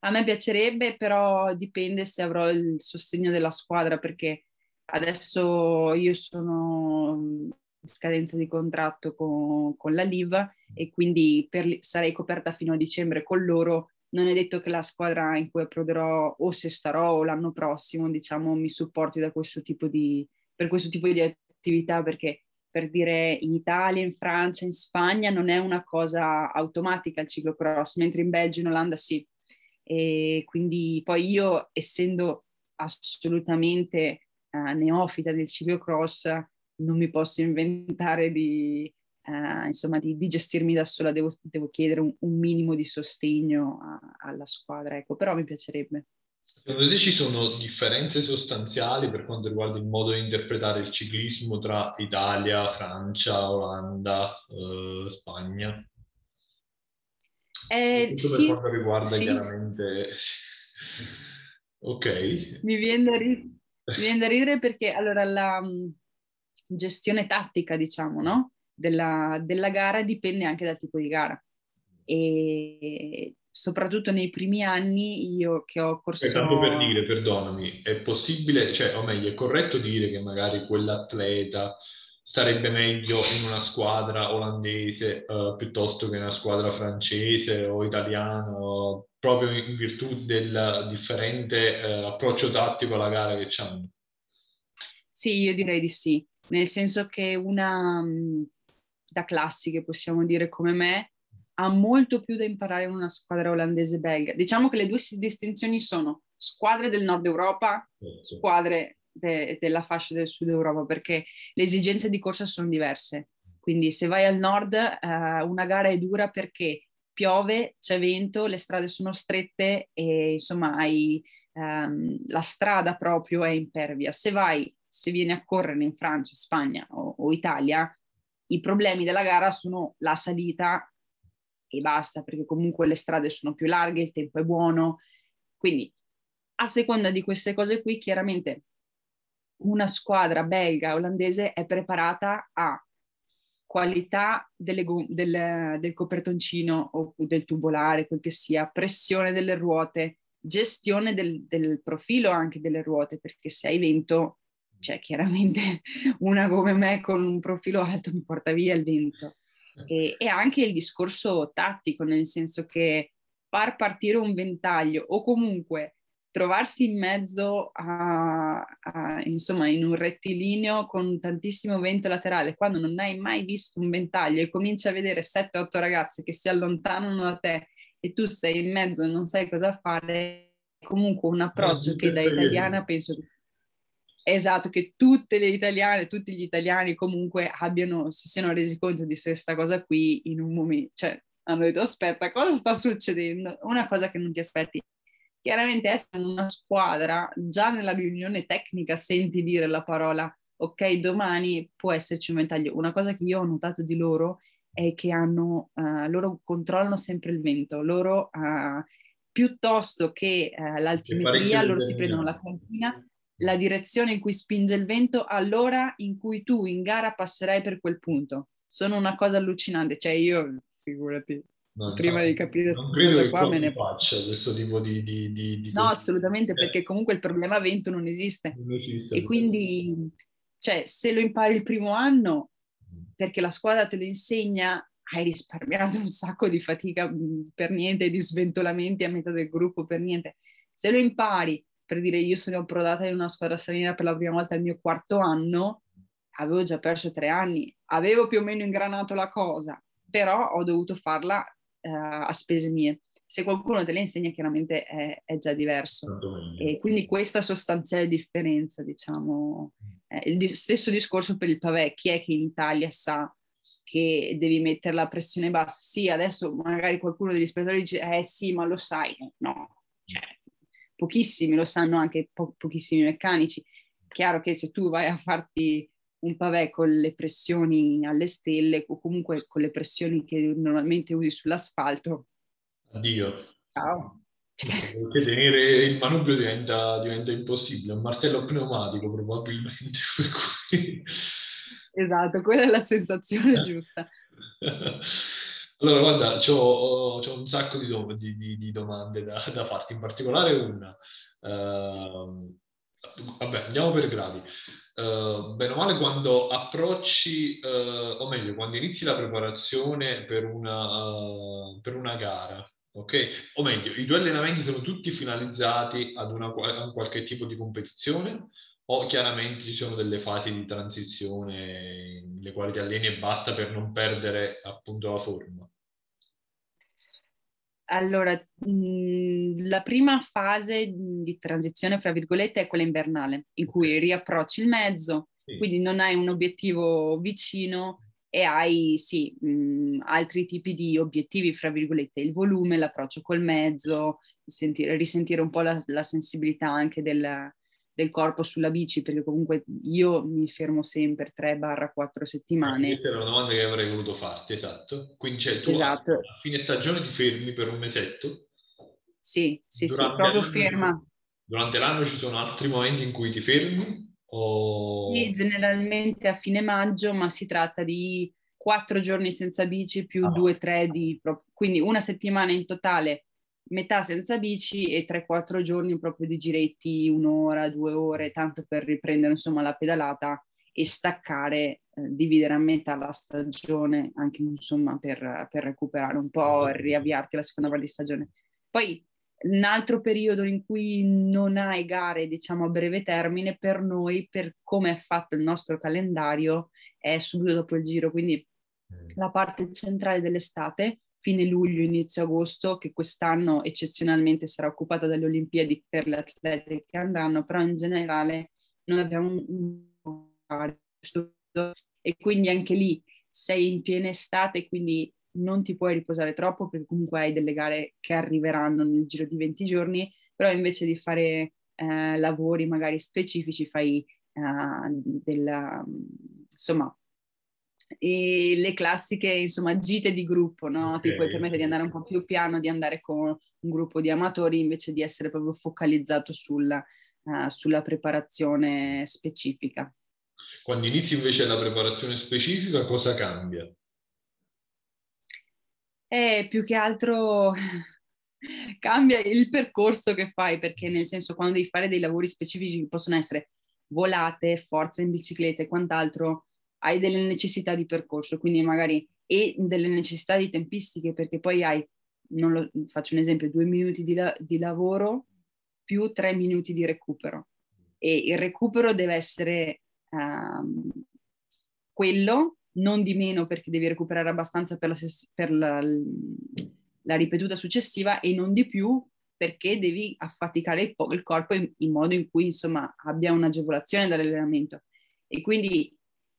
A me piacerebbe, però dipende se avrò il sostegno della squadra, perché adesso io sono in scadenza di contratto con, con la LIV e quindi per, sarei coperta fino a dicembre con loro. Non è detto che la squadra in cui approderò o se starò o l'anno prossimo, diciamo, mi supporti questo di, per questo tipo di attività, perché per dire in Italia, in Francia, in Spagna non è una cosa automatica il ciclocross, mentre in Belgio, in Olanda sì e quindi poi io, essendo assolutamente uh, neofita del ciclocross, non mi posso inventare di, uh, insomma, di, di, gestirmi da sola, devo, devo chiedere un, un, minimo di sostegno a, alla squadra, ecco, però mi piacerebbe. Secondo te ci sono differenze sostanziali per quanto riguarda il modo di interpretare il ciclismo tra Italia, Francia, Olanda, eh, Spagna? Eh, sì, per quanto riguarda sì. chiaramente... ok. Mi viene, da ridere, mi viene da ridere perché allora la mm, gestione tattica, diciamo, no? della, della gara dipende anche dal tipo di gara. E soprattutto nei primi anni io che ho corso... Tanto per dire, perdonami, è possibile, cioè, o meglio, è corretto dire che magari quell'atleta starebbe meglio in una squadra olandese uh, piuttosto che in una squadra francese o italiana, proprio in virtù del differente uh, approccio tattico alla gara che hanno? Sì, io direi di sì, nel senso che una mm, da classiche, possiamo dire come me, ha molto più da imparare in una squadra olandese belga. Diciamo che le due distinzioni sono squadre del nord Europa, squadre de- della fascia del sud Europa perché le esigenze di corsa sono diverse. Quindi se vai al nord eh, una gara è dura perché piove, c'è vento, le strade sono strette e insomma hai, ehm, la strada proprio è impervia. Se vai, se vieni a correre in Francia, Spagna o, o Italia, i problemi della gara sono la salita e basta, perché comunque le strade sono più larghe, il tempo è buono. Quindi a seconda di queste cose qui, chiaramente una squadra belga olandese è preparata a qualità delle, del, del copertoncino o del tubolare, quel che sia, pressione delle ruote, gestione del, del profilo anche delle ruote, perché se hai vento, cioè chiaramente una come me con un profilo alto mi porta via il vento. E, e anche il discorso tattico, nel senso che far partire un ventaglio o comunque trovarsi in mezzo a, a, insomma, in un rettilineo con tantissimo vento laterale, quando non hai mai visto un ventaglio e cominci a vedere 7-8 ragazze che si allontanano da te e tu sei in mezzo e non sai cosa fare, comunque un approccio che da italiana penso esatto, che tutte le italiane, tutti gli italiani comunque abbiano, si siano resi conto di questa cosa qui in un momento, cioè hanno detto aspetta, cosa sta succedendo? Una cosa che non ti aspetti chiaramente essere in una squadra, già nella riunione tecnica senti dire la parola ok, domani può esserci un ventaglio. Una cosa che io ho notato di loro è che hanno, uh, loro controllano sempre il vento, loro uh, piuttosto che uh, l'altimetria, loro si prendono la cantina, la direzione in cui spinge il vento, all'ora in cui tu in gara passerai per quel punto. Sono una cosa allucinante, cioè io, figurati, No, prima di capire non credo cosa qua me ne faccia questo tipo di, di, di, di no assolutamente perché comunque il problema vento non esiste, non esiste e quindi cioè se lo impari il primo anno perché la squadra te lo insegna hai risparmiato un sacco di fatica per niente di sventolamenti a metà del gruppo per niente. Se lo impari per dire io sono approdata in una squadra straniera per la prima volta il mio quarto anno avevo già perso tre anni avevo più o meno ingranato la cosa però ho dovuto farla eh, a spese mie. Se qualcuno te le insegna chiaramente è, è già diverso. E quindi questa sostanziale differenza, diciamo, eh, il di- stesso discorso per il pavè, chi è che in Italia sa che devi mettere la pressione bassa? Sì, adesso magari qualcuno degli spettatori dice, eh sì, ma lo sai, no, cioè, pochissimi lo sanno anche po- pochissimi meccanici. Chiaro che se tu vai a farti un pavè con le pressioni alle stelle o comunque con le pressioni che normalmente usi sull'asfalto. Addio. Ciao. Perché tenere il manubrio diventa, diventa impossibile, un martello pneumatico probabilmente. esatto, quella è la sensazione giusta. Allora, guarda, ho un sacco di, do- di, di, di domande da, da, farti, in particolare una. Uh, vabbè, andiamo per gradi. Uh, bene o male, quando approcci, uh, o meglio, quando inizi la preparazione per una, per una gara, ok? O meglio, i tuoi allenamenti sono tutti finalizzati ad una, a un qualche tipo di competizione o chiaramente ci sono delle fasi di transizione nelle quali ti alleni e basta per non perdere appunto la forma? Allora, mh, la prima fase di transizione, fra virgolette, è quella invernale, in cui riapprocci il mezzo, sì. quindi non hai un obiettivo vicino e hai sì, mh, altri tipi di obiettivi, fra virgolette, il volume, l'approccio col mezzo, sentire, risentire un po' la, la sensibilità anche del, del, corpo sulla bici, perché comunque io mi fermo sempre 3-4 settimane. Questa era una domanda che avrei voluto farti, esatto. Quindi cioè, tu esatto. a fine stagione ti fermi per un mesetto? Sì, sì, Durante sì, proprio ferma. Durante l'anno ci sono altri momenti in cui ti fermi? O... Sì, generalmente a fine maggio, ma si tratta di quattro giorni senza bici più ah. due, tre di... Quindi una settimana in totale, metà senza bici e tre, quattro giorni proprio di giretti, un'ora, due ore, tanto per riprendere insomma la pedalata e staccare, eh, dividere a metà la stagione, anche insomma per, per recuperare un po' e riavviarti la seconda parte di stagione. Poi un altro periodo in cui non hai gare, diciamo, a breve termine, per noi, per come è fatto il nostro calendario, è subito dopo il giro, quindi mm. la parte centrale dell'estate, fine luglio, inizio agosto, che quest'anno eccezionalmente sarà occupata dalle Olimpiadi per le atlete che andranno, però in generale noi abbiamo un e quindi anche lì sei in piena estate, quindi non ti puoi riposare troppo perché comunque hai delle gare che arriveranno nel giro di 20 giorni, però invece di fare eh, lavori magari specifici fai eh, della, insomma, e le classiche insomma gite di gruppo, no? Okay. Ti puoi permettere di andare un po' più piano, di andare con un gruppo di amatori invece di essere proprio focalizzato sulla, uh, sulla preparazione specifica. Quando inizi invece la preparazione specifica, cosa cambia? Eh, più che altro cambia il percorso che fai, perché nel senso quando devi fare dei lavori specifici che possono essere volate, forza in bicicletta e quant'altro, hai delle necessità di percorso, quindi magari e delle necessità di tempistiche, perché poi hai, non lo, faccio un esempio, due minuti di, la, di lavoro più tre minuti di recupero. E il recupero deve essere um, quello non di meno perché devi recuperare abbastanza per, la, per la, la, ripetuta successiva e non di più perché devi affaticare il, il corpo in, in, modo in cui insomma abbia un'agevolazione dall'allenamento e quindi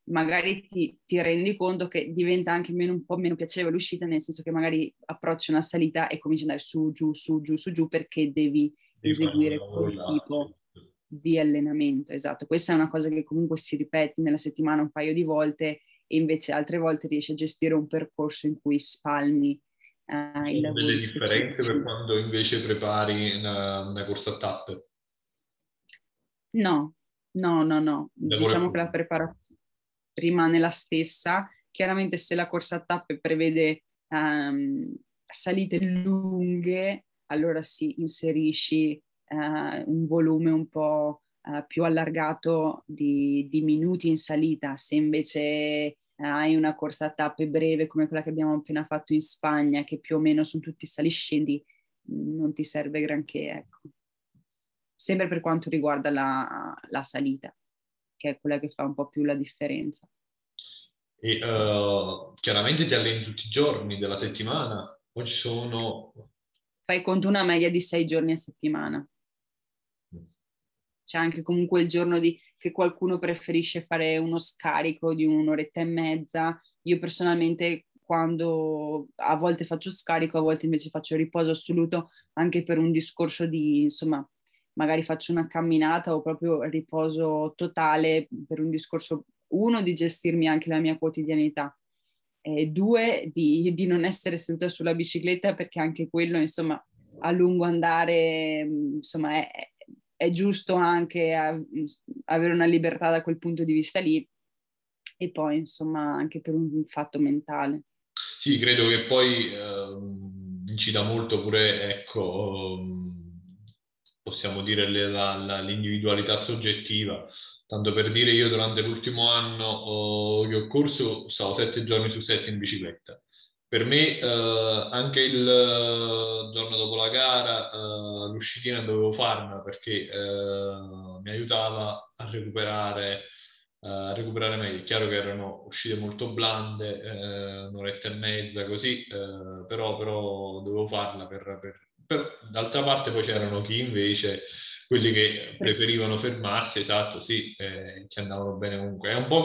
magari ti, ti rendi conto che diventa anche meno, un po' meno piacevole l'uscita nel senso che magari approcci una salita e cominci ad andare su, giù, su, giù, su, giù perché devi, devi eseguire quel tipo di allenamento. Esatto, questa è una cosa che comunque si ripete nella settimana un paio di volte e invece altre volte riesci a gestire un percorso in cui spalmi uh, il lavoro. delle differenze per quando invece prepari una, una corsa a tappe? No, no, no, no. Diciamo che la preparazione rimane la stessa. Chiaramente se la corsa a tappe prevede um, salite lunghe, allora si inserisci uh, un volume un po' uh, più allargato di, di, minuti in salita. Se invece hai una corsa a tappe breve come quella che abbiamo appena fatto in Spagna, che più o meno sono tutti saliscendi, non ti serve granché, ecco. Sempre per quanto riguarda la, la salita, che è quella che fa un po' più la differenza. E uh, chiaramente ti alleni tutti i giorni della settimana o ci sono... Fai conto una media di sei giorni a settimana. c'è anche comunque il giorno di, che qualcuno preferisce fare uno scarico di un'oretta e mezza. Io personalmente quando a volte faccio scarico, a volte invece faccio riposo assoluto anche per un discorso di, insomma, magari faccio una camminata o proprio riposo totale per un discorso, uno, di gestirmi anche la mia quotidianità, e due, di, di non essere seduta sulla bicicletta perché anche quello, insomma, a lungo andare, insomma, è, è giusto anche avere una libertà da quel punto di vista lì e poi, insomma, anche per un fatto mentale. Sì, credo che poi eh, incida molto pure, ecco, possiamo dire la, la, l'individualità soggettiva. Tanto per dire, io durante l'ultimo anno oh, che ho corso stavo sette giorni su sette in bicicletta. Per me eh, anche il uh, giorno dopo la gara uh, l'uscitina dovevo farla perché uh, mi aiutava a recuperare, a recuperare meglio. È chiaro che erano uscite molto blande, un'oretta e mezza così, però, però dovevo farla per, per per, d'altra parte poi c'erano chi invece, quelli che preferivano fermarsi, esatto, sì, eh, che andavano bene comunque. È un po'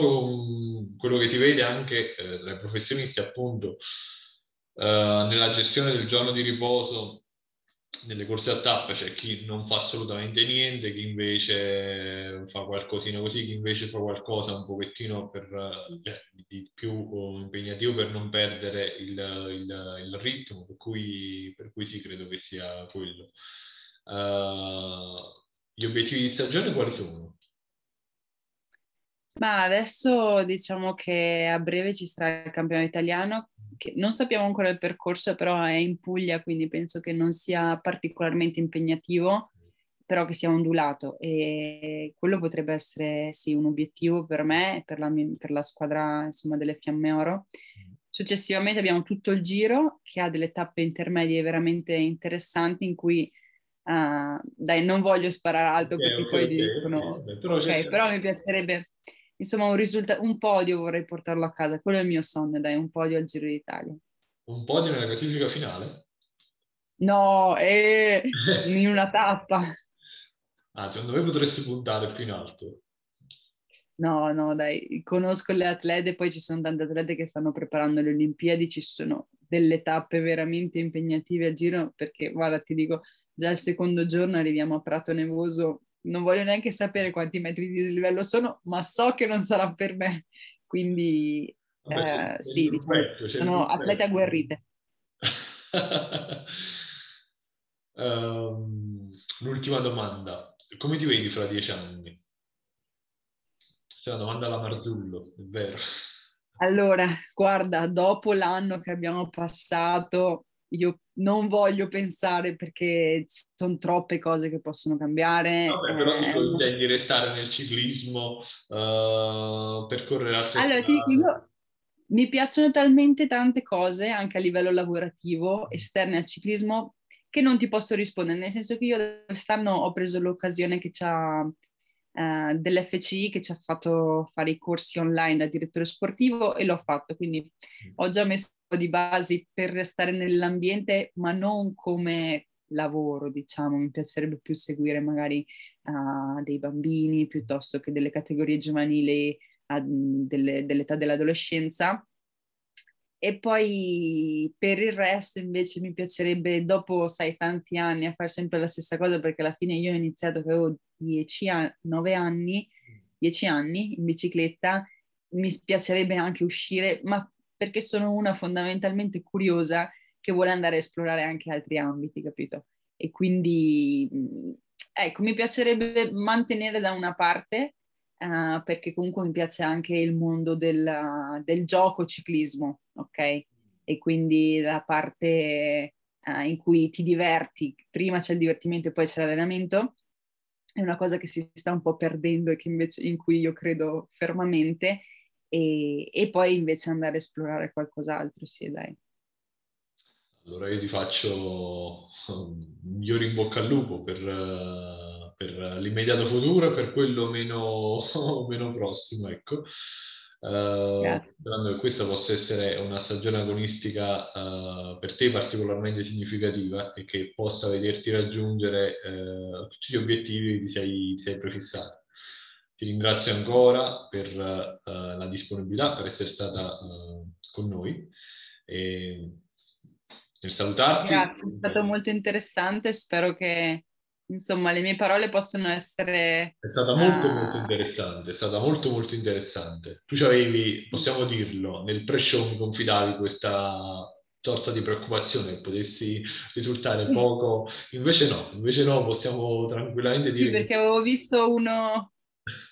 quello che si vede anche eh, tra i professionisti, appunto, eh, nella gestione del giorno di riposo nelle corse a tappe c'è chi non fa assolutamente niente, chi invece fa qualcosina così, chi invece fa qualcosa un pochettino per, eh, di più impegnativo per non perdere il, il, il ritmo, per cui, per cui, sì, credo che sia quello. Uh, gli obiettivi di stagione quali sono? Ma adesso diciamo che a breve ci sarà il campionato italiano che non sappiamo ancora il percorso, però è in Puglia, quindi penso che non sia particolarmente impegnativo, però che sia ondulato e quello potrebbe essere sì un obiettivo per me e per la, per la squadra insomma, delle Fiamme Oro. Successivamente abbiamo tutto il giro che ha delle tappe intermedie veramente interessanti in cui uh, dai non voglio sparare alto okay, perché okay, poi okay, dicono ok, però mi piacerebbe insomma un, risultato, un podio vorrei portarlo a casa, quello è il mio sogno, dai, un podio al Giro d'Italia. Un podio nella classifica finale? No, eh, in una tappa. Ah, secondo me potresti puntare più in alto. No, no, dai, conosco le atlete, poi ci sono tante atlete che stanno preparando le Olimpiadi, ci sono delle tappe veramente impegnative a giro, perché guarda, ti dico, già il secondo giorno arriviamo a Prato Nevoso non voglio neanche sapere quanti metri di livello sono, ma so che non sarà per me. Quindi Vabbè, eh, sì, diciamo, sono atlete agguerrite. um, l'ultima domanda. Come ti vedi fra dieci anni? Questa è una domanda alla Marzullo, è vero. Allora, guarda, dopo l'anno che abbiamo passato, io non voglio pensare perché sono troppe cose che possono cambiare. Vabbè, però eh, dico, intendi restare nel ciclismo, uh, percorrere altre allora, ti dico, io, mi piacciono talmente tante cose, anche a livello lavorativo, esterne al ciclismo, che non ti posso rispondere, nel senso che io quest'anno ho preso l'occasione che c'ha uh, dell'FCI che ci ha fatto fare i corsi online da direttore sportivo e l'ho fatto, quindi ho già messo di basi per restare nell'ambiente, ma non come lavoro, diciamo, mi piacerebbe più seguire magari uh, dei bambini piuttosto che delle categorie giovanili uh, delle, dell'età dell'adolescenza. E poi per il resto invece mi piacerebbe, dopo, sai, tanti anni a fare sempre la stessa cosa, perché alla fine io ho iniziato che avevo 10 anni, 9 anni, 10 anni in bicicletta, mi piacerebbe anche uscire, ma perché sono una fondamentalmente curiosa che vuole andare a esplorare anche altri ambiti, capito? E quindi, ecco, mi piacerebbe mantenere da una parte, uh, perché comunque mi piace anche il mondo del, del gioco ciclismo, ok? E quindi la parte uh, in cui ti diverti, prima c'è il divertimento e poi c'è l'allenamento, è una cosa che si sta un po' perdendo e che invece in cui io credo fermamente e, e poi invece andare a esplorare qualcos'altro, sì dai. Allora io ti faccio un migliore in bocca al lupo per, per l'immediato futuro e per quello meno, meno prossimo, ecco. Uh, sperando che questa possa essere una stagione agonistica uh, per te particolarmente significativa e che possa vederti raggiungere uh, tutti gli obiettivi che ti sei, ti sei prefissato. Ti ringrazio ancora per la disponibilità, per essere stata con noi. E nel salutarti. Grazie, è stato molto interessante. Spero che insomma le mie parole possono essere... È stata molto uh... molto interessante, è stata molto molto interessante. Tu avevi, possiamo dirlo, nel pre-show mi confidavi questa sorta di preoccupazione che potessi risultare poco, invece no, invece no, possiamo tranquillamente dire... Sì, perché avevo visto uno,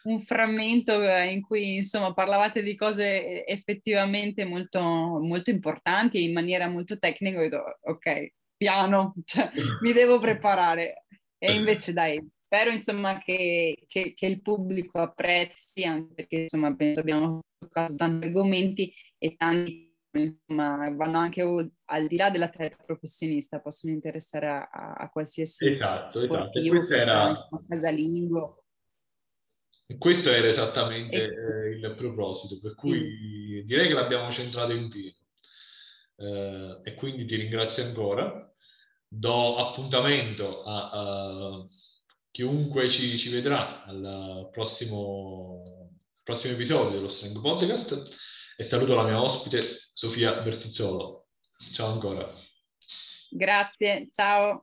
un frammento in cui insomma parlavate di cose effettivamente molto, molto importanti e in maniera molto tecnica, ho detto ok, piano, cioè, mi devo preparare. E invece dai, spero insomma che, che, che, il pubblico apprezzi, anche perché insomma penso abbiamo toccato tanti argomenti e tanti insomma vanno anche al di là dell'atleta professionista, possono interessare a, a qualsiasi esatto, sportivo, esatto. Era... casalingo. Questo era esattamente e... eh, il proposito, per cui direi che l'abbiamo centrato in pieno. Eh, e quindi ti ringrazio ancora do appuntamento a, a chiunque ci, ci, vedrà al prossimo, prossimo episodio dello Strength Podcast e saluto la mia ospite Sofia Bertizzolo. Ciao ancora. Grazie, ciao.